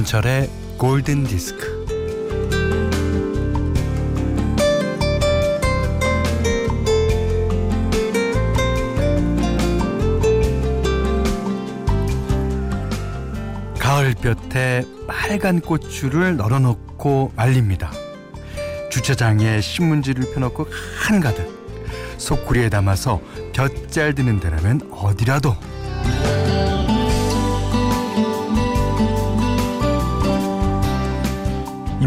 김현철의 골든 디스크. 가을볕에 빨간 고추를 널어놓고 말립니다. 주차장에 신문지를 펴놓고 한가득 소쿠리에 담아서 볕잘 드는 데라면 어디라도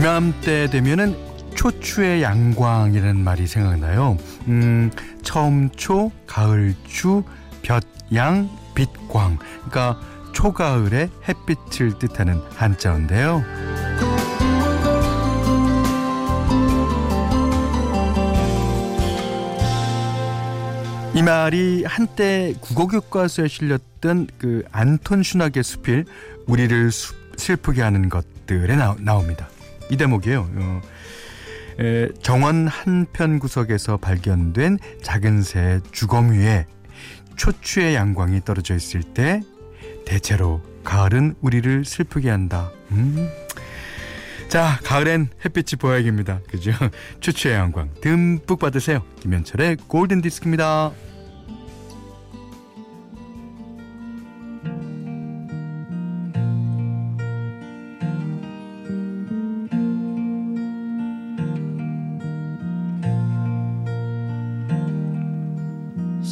이맘때 되면은 초추의 양광이라는 말이 생각나요. 음, 처음초, 가을추, 볕양, 빛광. 그러니까 초가을의 햇빛을 뜻하는 한자어인데요. 이 말이 한때 국어 교과서에 실렸던 그 안톤 슈낙의 수필 우리를 수, 슬프게 하는 것들에 나, 나옵니다. 이 대목이에요. 어, 에, 정원 한편 구석에서 발견된 작은 새 주검 위에 초추의 양광이 떨어져 있을 때 대체로 가을은 우리를 슬프게 한다. 음. 자, 가을엔 햇빛이 보약입니다. 그죠? 초추의 양광 듬뿍 받으세요. 김현철의 골든 디스크입니다.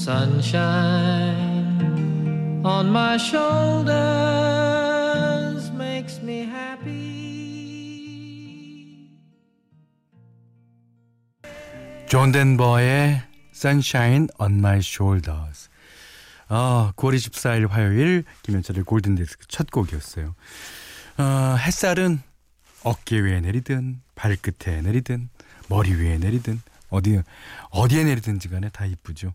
Sunshine on my shoulders makes me happy. 존 덴버의 Sunshine on My Shoulders. 아, 9월 24일 화요일 김현철의 골든 디스크 첫 곡이었어요. 어, 햇살은 어깨 위에 내리든 발끝에 내리든 머리 위에 내리든 어디 어디에 내리든지 간에 다 이쁘죠.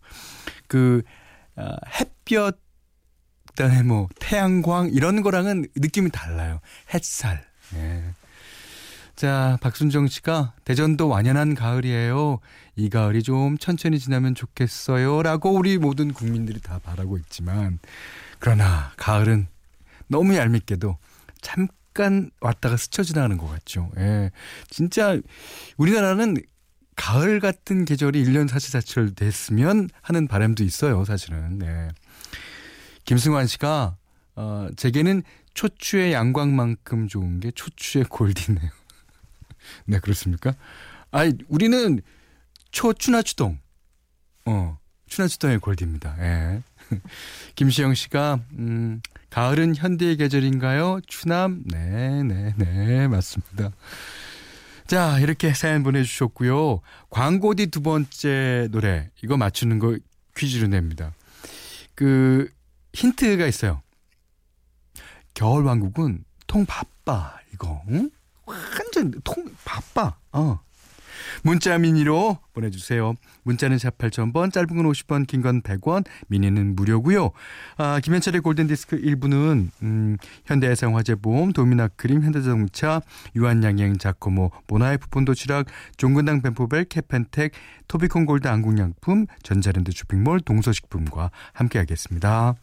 그 어, 햇볕 그다음에 뭐 태양광 이런 거랑은 느낌이 달라요. 햇살. 예. 자, 박순정 씨가 대전도 완연한 가을이에요. 이 가을이 좀 천천히 지나면 좋겠어요. 라고 우리 모든 국민들이 다 바라고 있지만, 그러나 가을은 너무 얄밉게도 잠깐 왔다가 스쳐 지나가는 것 같죠. 예. 진짜 우리나라는 가을 같은 계절이 1년 사시사철 됐으면 하는 바람도 있어요, 사실은. 네. 김승환 씨가, 어, 제게는 초추의 양광만큼 좋은 게 초추의 골디네요. 네, 그렇습니까? 아니, 우리는 초추나추동. 어, 추나추동의 골디입니다. 예. 김시영 씨가, 음, 가을은 현대의 계절인가요? 추남? 네, 네, 네, 맞습니다. 자, 이렇게 사연 보내주셨고요. 광고 뒤 두 번째 노래, 이거 맞추는 거 퀴즈로 냅니다. 그, 힌트가 있어요. 겨울왕국은 통 바빠, 이거, 응? 완전 통 바빠, 어. 문자 미니로 보내주세요. 문자는 샵 8000번, 짧은 건 50원, 긴 건 100원, 미니는 무료고요. 아, 김현철의 골든디스크 1부는 음, 현대해상화재보험, 도미나 크림, 현대자동차, 유한양행, 자코모, 모나이프 폰도치락, 종근당 벤포벨, 캐펜텍, 토비콘 골드 안국양품, 전자랜드 쇼핑몰, 동서식품과 함께하겠습니다.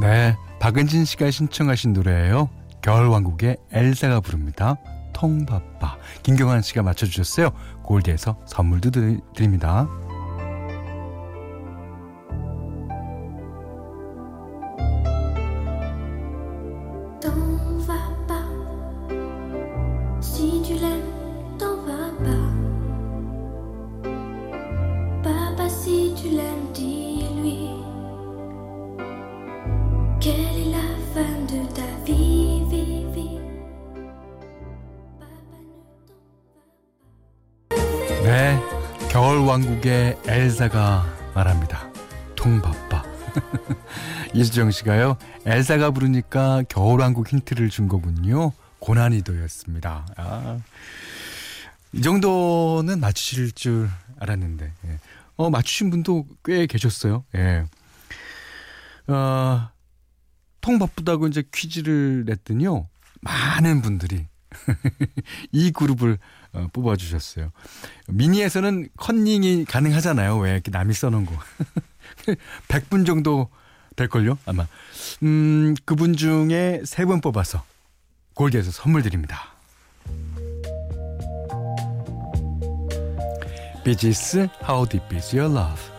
네, 박은진 씨가 신청하신 노래예요. 겨울왕국의 엘사가 부릅니다. 통바빠. 김경환 씨가 맞춰주셨어요. 골드에서 선물도 드, 드립니다. 겨울왕국의 엘사가 말합니다. 통바빠. 이수정 씨가요. 엘사가 부르니까 겨울왕국 힌트를 준 거군요. 고난이도였습니다. 아, 이 정도는 맞추실 줄 알았는데. 예. 어, 맞추신 분도 꽤 계셨어요. 예. 어, 통 바쁘다고 이제 퀴즈를 냈더니요. 많은 분들이 이 그룹을 어, 뽑아주셨어요. 미니에서는 컨닝이 가능하잖아요. 왜 이렇게 남이 써놓은 거. 100분 정도 될걸요? 아마. 음, 그분 중에 세 분 뽑아서 골드에서 선물 드립니다. 비지스 How Deep Is Your Love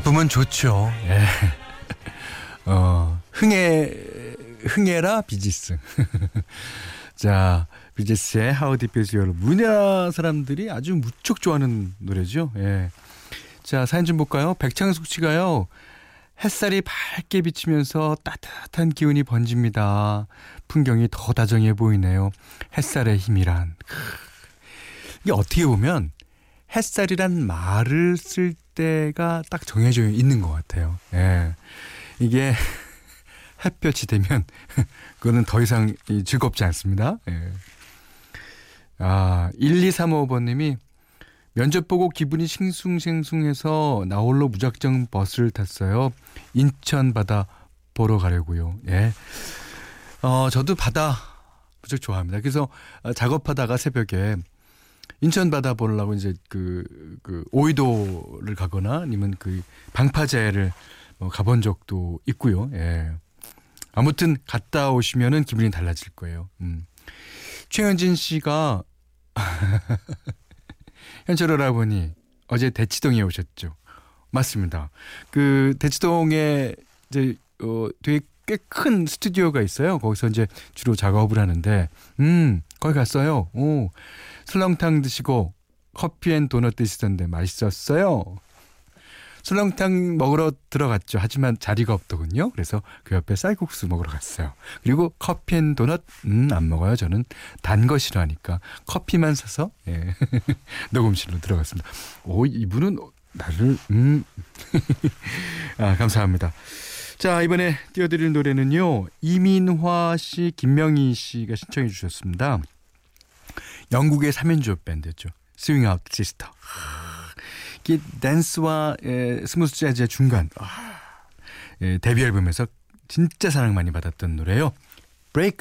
바쁘면 좋죠. 예. 어, 흥해, 흥해라 비지스. 자, 비지스의 How Deep Is Your. 우리나라 사람들이 아주 무척 좋아하는 노래죠. 예. 자, 사연 좀 볼까요? 백창숙 씨가요. 햇살이 밝게 비치면서 따뜻한 기운이 번집니다. 풍경이 더 다정해 보이네요. 햇살의 힘이란. 크. 이게 어떻게 보면 햇살이란 말을 쓸 때가 딱 정해져 있는 것 같아요. 예. 이게 햇볕이 되면 그거는 더 이상 이 즐겁지 않습니다. 예. 아, 1235번님이 면접 보고 기분이 싱숭생숭해서 나홀로 무작정 버스를 탔어요. 인천 바다 보러 가려고요. 예. 어, 저도 바다 무척 좋아합니다. 그래서 어, 작업하다가 새벽에 인천 바다 보려고 이제 그, 그 오이도를 가거나 아니면 그 방파제를 뭐 가본 적도 있고요. 예. 아무튼 갔다 오시면은 기분이 달라질 거예요. 음. 최현진 씨가 현철 오라버니 어제 대치동에 오셨죠? 맞습니다. 그 대치동에 이제 어 되게 꽤 큰 스튜디오가 있어요. 거기서 이제 주로 작업을 하는데 음 거기 갔어요. 오 설렁탕 드시고 커피 and 도넛 드시던데 맛있었어요. 설렁탕 먹으러 들어갔죠. 하지만 자리가 없더군요. 그래서 그 옆에 쌀국수 먹으러 갔어요. 그리고 커피 and 도넛 음 안 먹어요. 저는 단 거 싫어하니까 커피만 사서 예. 녹음실로 들어갔습니다. 오 이분은 나를 음 아, 감사합니다. 자 이번에 띄워드릴 노래는요 이민화 씨, 김명희 씨가 신청해 주셨습니다. 영국의 3인조 밴드죠. Swing Out Sister. 이 댄스와 에, smooth 재즈의 중간 아, 에, 데뷔 앨범에서 진짜 사랑 많이 받았던 노래요. Turning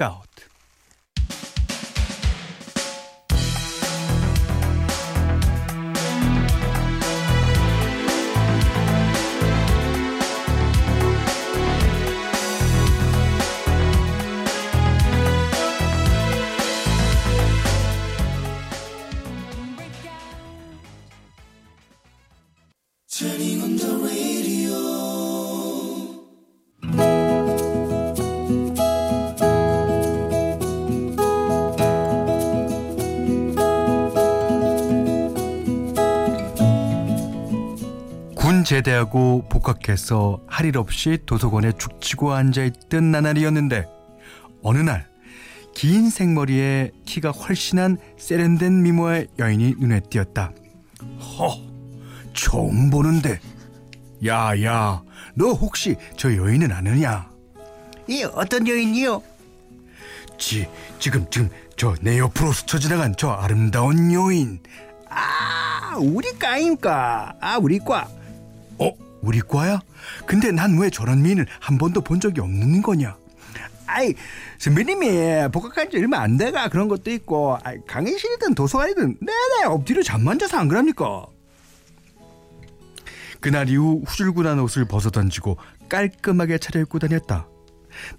제대하고 복학해서 할 일 없이 도서관에 죽치고 앉아있던 나날이었는데 어느 날 긴 생머리에 키가 훨씬한 세련된 미모의 여인이 눈에 띄었다. 허, 처음 보는데. 야야, 너 혹시 저 여인은 아느냐? 이 어떤 여인이요? 지, 지금 지금 저 내 옆으로 스쳐 지나간 저 아름다운 여인. 아 우리 과입니까? 아 우리 과. 어, 우리 과야? 근데 난 왜 저런 미인을 한 번도 본 적이 없는 거냐? 아이 선배님이 복학한 지 얼마 안 돼가 그런 것도 있고 아이, 강의실이든 도서관이든 내내 엎드려 잠만 자서 안 그럽니까? 그날 이후 후줄근한 옷을 벗어 던지고 깔끔하게 차려입고 다녔다.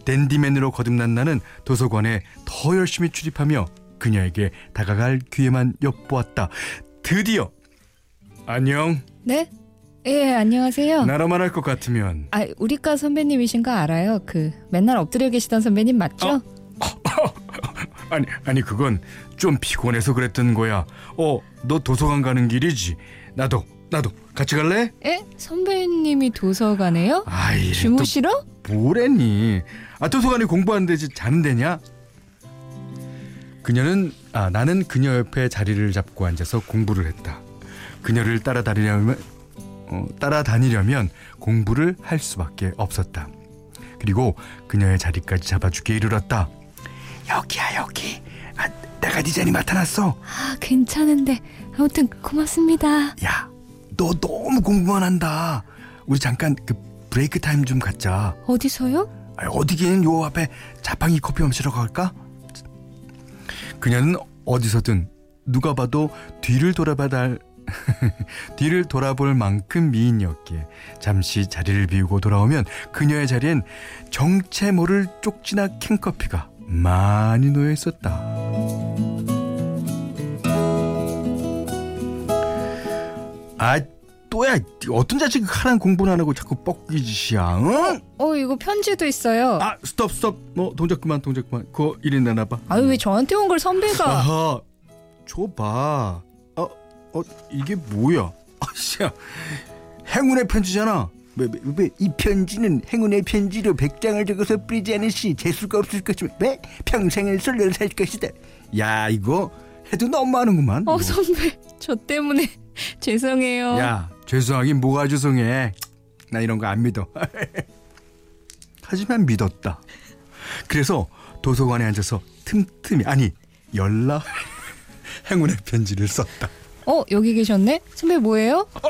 댄디맨으로 거듭난 나는 도서관에 더 열심히 출입하며 그녀에게 다가갈 기회만 엿보았다. 드디어 안녕. 네? 예, 안녕하세요. 나라만 할것 같으면 아, 우리과 선배님이신 거 알아요. 그 맨날 엎드려 계시던 선배님 맞죠? 아니 아니 그건 좀 피곤해서 그랬던 거야. 어, 너 도서관 가는 길이지. 나도 나도 같이 갈래? 예? 선배님이 도서관에요? 아이 주무시러? 또 뭐랬니? 아 도서관에 공부하는 데지 자는 데냐? 그녀는 아 나는 그녀 옆에 자리를 잡고 앉아서 공부를 했다. 그녀를 따라다니려면 어, 따라다니려면 공부를 할 수밖에 없었다. 그리고 그녀의 자리까지 잡아주기에 이르렀다. 여기야 여기. 아, 내가 네 자리 맡아놨어. 아, 괜찮은데. 아무튼 고맙습니다. 야, 너 너무 공부만 한다. 우리 잠깐 그 브레이크 타임 좀 갖자. 어디서요? 아, 어디긴 요 앞에 자판기 커피 마시러 갈까? 그녀는 어디서든 누가 봐도 뒤를 돌아봐달 뒤를 돌아볼 만큼 미인이었기에 잠시 자리를 비우고 돌아오면 그녀의 자리엔 정체 모를 쪽지나 캔커피가 많이 놓여 있었다. 아 또야 어떤 자식이 하란 공부는 안 하고 자꾸 뻑기 짓이야 응? 어, 이거 편지도 있어요. 아 스톱 스톱 뭐 동작 그만 동작 그만 그거 일인 내놔봐 아유, 왜 저한테 온 걸 선배가. 아하 줘봐 어, 어 이게 뭐야 아씨야 행운의 편지잖아 왜이 편지는 행운의 편지로 백장을 적어서 뿌리지 않은 시 재수가 없을 것이면 왜 평생을 솔로로 살 것이다. 야 이거 해도 너무하는구만 어, 이거. 선배. 저 때문에 죄송해요. 야 죄송하긴 뭐가 죄송해 나 이런 거 안 믿어 하지만 믿었다 그래서 도서관에 앉아서 틈틈이 아니 열라 행운의 편지를 썼다 어, 여기 계셨네? 선배 뭐예요? 어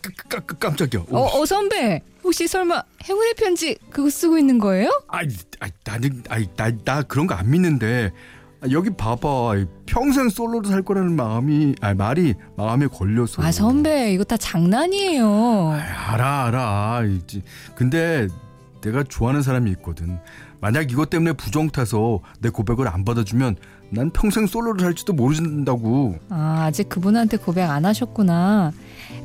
그, 그, 그, 깜짝이야 어, 어, 선배. 혹시 설마 행운의 편지 그거 쓰고 있는 거예요? 아이, 아이 나는 아이 나, 나 그런 거 안 믿는데 아, 여기 봐봐 평생 솔로로 살 거라는 마음이 아 말이 마음에 걸려서 아, 선배. 이거 다 장난이에요. 아이, 알아 알아 근데 내가 좋아하는 사람이 있거든 만약 이것 때문에 부정 타서 내 고백을 안 받아주면 난 평생 솔로로 살지도 모른다고 아, 아직 그분한테 고백 안 하셨구나.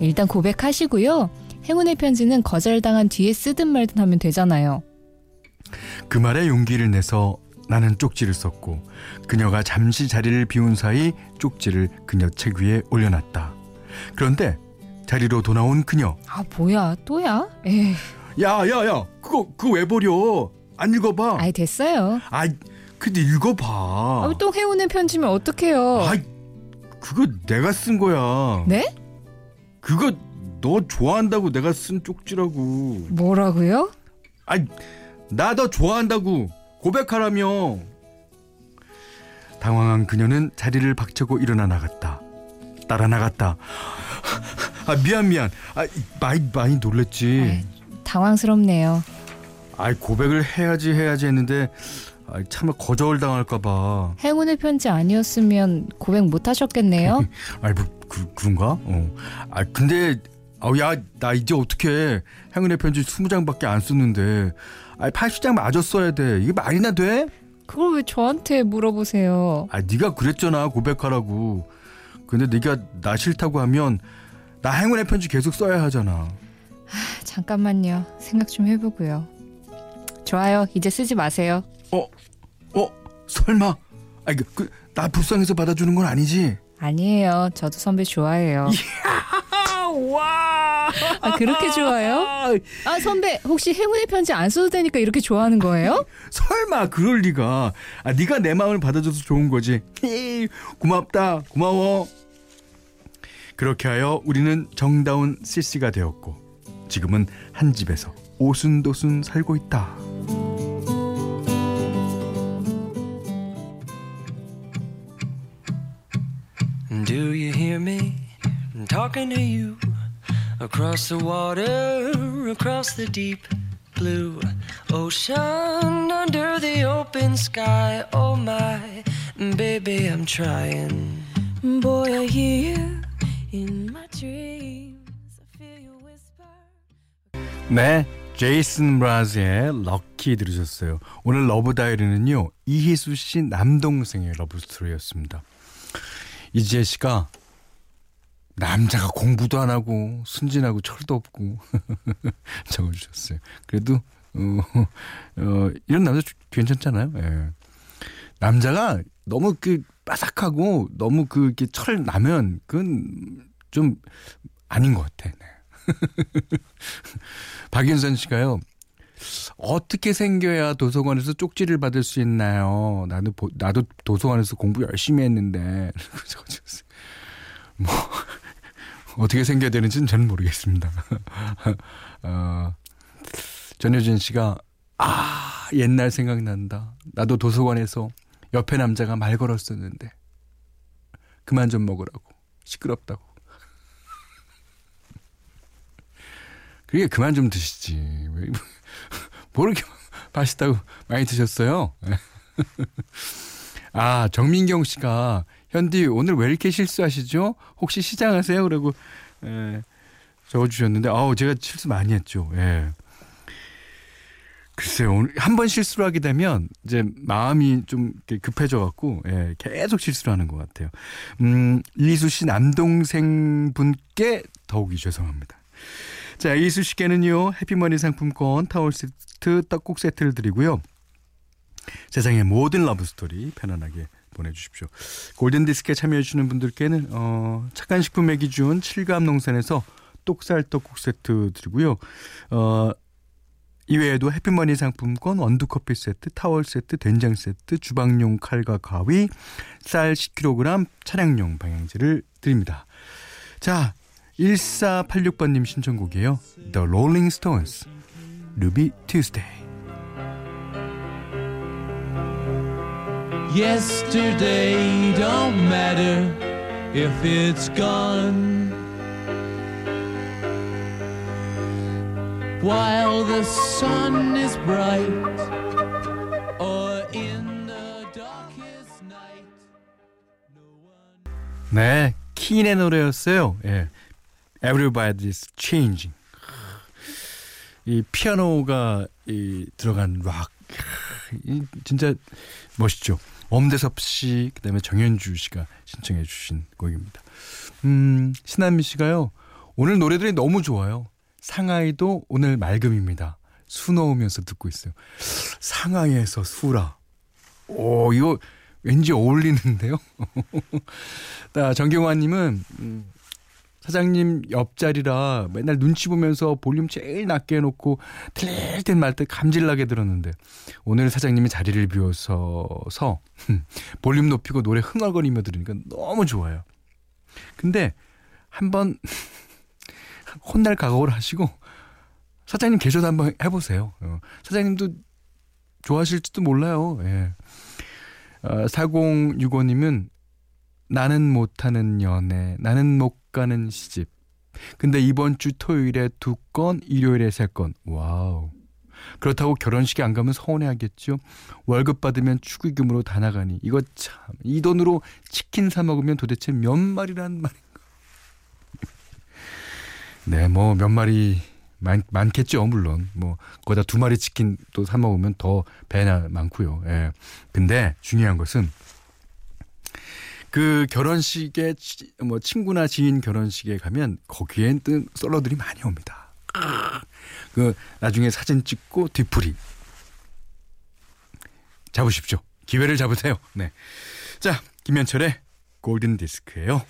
일단 고백하시고요. 행운의 편지는 거절당한 뒤에 쓰든 말든 하면 되잖아요. 그 말에 용기를 내서 나는 쪽지를 썼고 그녀가 잠시 자리를 비운 사이 쪽지를 그녀 책 위에 올려놨다. 그런데 자리로 돌아온 그녀 아, 뭐야. 또야? 에이, 야야야 그거 그거 왜 버려 안 읽어봐 아이, 됐어요. 아이 근데 읽어봐 아, 또 행운의 편지면 어떡해요. 아이 그거 내가 쓴 거야 네? 그거 너 좋아한다고 내가 쓴 쪽지라고 뭐라고요? 아이 나너 좋아한다고 고백하라며 당황한 그녀는 자리를 박차고 일어나 나갔다 따라 나갔다 아 미안 미안 아 많이 많이 놀랬지 아이, 당황스럽네요. 아이 고백을 해야지 해야지 했는데 아이 차마 거절 당할까봐 행운의 편지 아니었으면 고백 못 하셨겠네요. 아이 뭐 그, 그런가? 어. 아 근데 아 야 나 이제 어떻게 행운의 편지 20장밖에 안 썼는데 아 80장 맞았어야 돼 이게 말이나 돼? 그걸 왜 저한테 물어보세요? 아 네가 그랬잖아 고백하라고 근데 네가 나 싫다고 하면 나 행운의 편지 계속 써야 하잖아 잠깐만요. 생각 좀 해보고요. 좋아요. 이제 쓰지 마세요. 어? 어? 설마 아이 그, 나 불쌍해서 받아주는 건 아니지? 아니에요. 저도 선배 좋아해요. 와 아, 그렇게 좋아요? 아, 선배, 혹시 행운의 편지 안 써도 되니까 이렇게 좋아하는 거예요? 설마 그럴 리가. 아, 네가 내 마음을 받아줘서 좋은 거지. 고맙다. 고마워. 그렇게 하여 우리는 정다운 CC가 되었고 지금은 한 집에서 오순도순 살고 있다. Talking to you across the water, across the deep blue ocean, under the open sky? Oh my, baby, I'm trying. Boy, I hear you in my dreams. I feel your whisper. 네, 제이슨 므라즈의 Lucky 들으셨어요. 오늘 러브 다이어리는요 이희수 씨 남동생의 러브 스토리였습니다. 이지혜 씨가 남자가 공부도 안 하고 순진하고 철도 없고 적어주셨어요. 그래도 어, 어, 이런 남자 주- 괜찮잖아요. 예. 남자가 너무 그 빠삭하고 너무 그 이렇게 철 나면 그건 좀 아닌 것 같아. 네. 박윤선 씨가요. 어떻게 생겨야 도서관에서 쪽지를 받을 수 있나요? 나도 보- 나도 도서관에서 공부 열심히 했는데 적어주셨어요. 뭐 어떻게 생겨야 되는지는 저는 모르겠습니다. 어, 전효진 씨가 아 옛날 생각난다. 나도 도서관에서 옆에 남자가 말 걸었었는데 그만 좀 먹으라고 시끄럽다고. 그게 그만 좀 드시지. 왜뭐 이렇게 맛있다고 많이 드셨어요? 아 정민경 씨가 현디 오늘 왜 이렇게 실수하시죠? 혹시 시장하세요? 그러고 에, 적어주셨는데 아우 제가 실수 많이 했죠. 예. 글쎄요 오늘 한 번 실수를 하게 되면 이제 마음이 좀 급해져 갖고 예, 계속 실수를 하는 것 같아요. 음 이수 씨 남동생 분께 더욱이 죄송합니다. 자 이수 씨께는요 해피머니 상품권 타월 세트 떡국 세트를 드리고요. 세상의 모든 러브 스토리 편안하게 보내주십시오. 골든 디스크에 참여해주시는 분들께는 어, 착한 식품 매기준 칠갑농산에서 똑살 떡국 세트 드리고요. 어, 이외에도 해피머니 상품권, 원두커피 세트, 타월 세트, 된장 세트, 주방용 칼과 가위, 쌀 10kg, 차량용 방향제를 드립니다. 자, 1486번님 신청곡이에요. The Rolling Stones, Ruby Tuesday. Yesterday don't matter if it's gone. While the sun is bright or in the darkest night, no one. 네, 킨의 노래였어요. 예. Everybody's Changing. 이 피아노가 이 들어간 락. 이 진짜 멋있죠. 엄대섭 씨, 그다음에 정현주 씨가 신청해 주신 곡입니다. 음, 신한미 씨가요. 오늘 노래들이 너무 좋아요. 상하이도 오늘 맑음입니다. 수 넣으면서 듣고 있어요. 상하이에서 수라. 오, 이거 왠지 어울리는데요. 자, 정경환 님은 음, 사장님 옆자리라 맨날 눈치 보면서 볼륨 제일 낮게 해놓고 틀릴 땐말때 감질나게 들었는데 오늘 사장님이 자리를 비워서 볼륨 높이고 노래 흥얼거리며 들으니까 너무 좋아요. 근데 한번 혼날 각오를 하시고 사장님 계셔도 한번 해보세요. 어, 사장님도 좋아하실지도 몰라요. 예. 어, 4065님은 나는 못하는 연애, 나는 못 가는 시집. 근데 이번 주 토요일에 두 건, 일요일에 세 건. wow. 그렇다고 결혼식에 안 가면 서운해하겠죠. 월급 받으면 축의금으로 다 나가니 이거 참 이 돈으로 치킨 사 먹으면 도대체 몇 마리란 말인가. 네, 뭐 몇 마리 많, 많겠죠, 물론. 뭐 거기다 두 마리 치킨 또 사 먹으면 더 배나 많고요. 예. 근데 중요한 것은 그 결혼식에 치, 뭐 친구나 지인 결혼식에 가면 거기엔 또 솔로들이 많이 옵니다. 그 나중에 사진 찍고 뒤풀이 잡으십시오. 기회를 잡으세요. 네. 자, 김현철의 골든 디스크예요.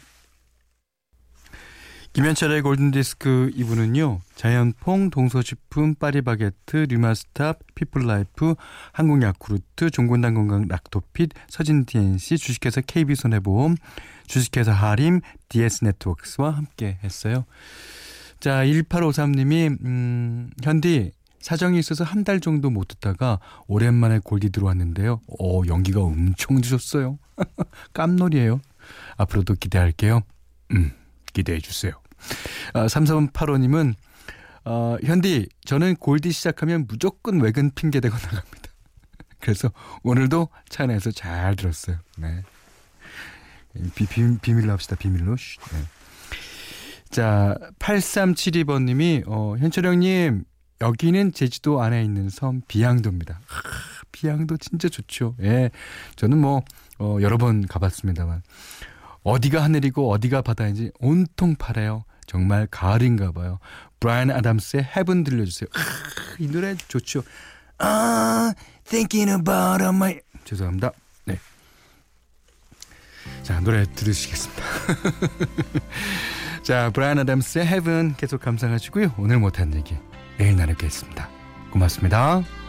김현철의 골든디스크 2부는요. 자연퐁, 동서식품, 파리바게뜨, 류마스탑, 피플라이프, 한국야쿠르트, 종근당 건강 락토핏, 서진DNC, 주식회사 KB손해보험, 주식회사 하림, DS네트워크스와 함께 했어요. 자, 1853님이 음, 현디 사정이 있어서 한 달 정도 못 듣다가 오랜만에 골디 들어왔는데요. 어, 연기가 엄청 주셨어요. 깜놀이에요. 앞으로도 기대할게요. 음, 기대해 주세요. 아, 3385님은 어, 현디 저는 골디 시작하면 무조건 외근 핑계 대고 나갑니다. 그래서 오늘도 차 안에서 잘 들었어요. 네. 비, 비, 비밀로 합시다. 비밀로. 네. 자, 8372번 님이 어, 현철 형 님 여기는 제주도 안에 있는 섬 비양도입니다. 하, 비양도 진짜 좋죠. 예, 저는 뭐 어, 여러 번 가봤습니다만 어디가 하늘이고 어디가 바다인지 온통 파래요. 정말 가을인가 봐요. 브라이언 아담스의 Heaven 들려주세요. 아, 이 노래 좋죠. Oh, thinking about our 죄송합니다. 네. 자, 노래 들으시겠습니다. 자, 브라이언 아담스의 헤븐 계속 감상하시고요. 오늘 못한 얘기 내일 나누겠습니다. 고맙습니다.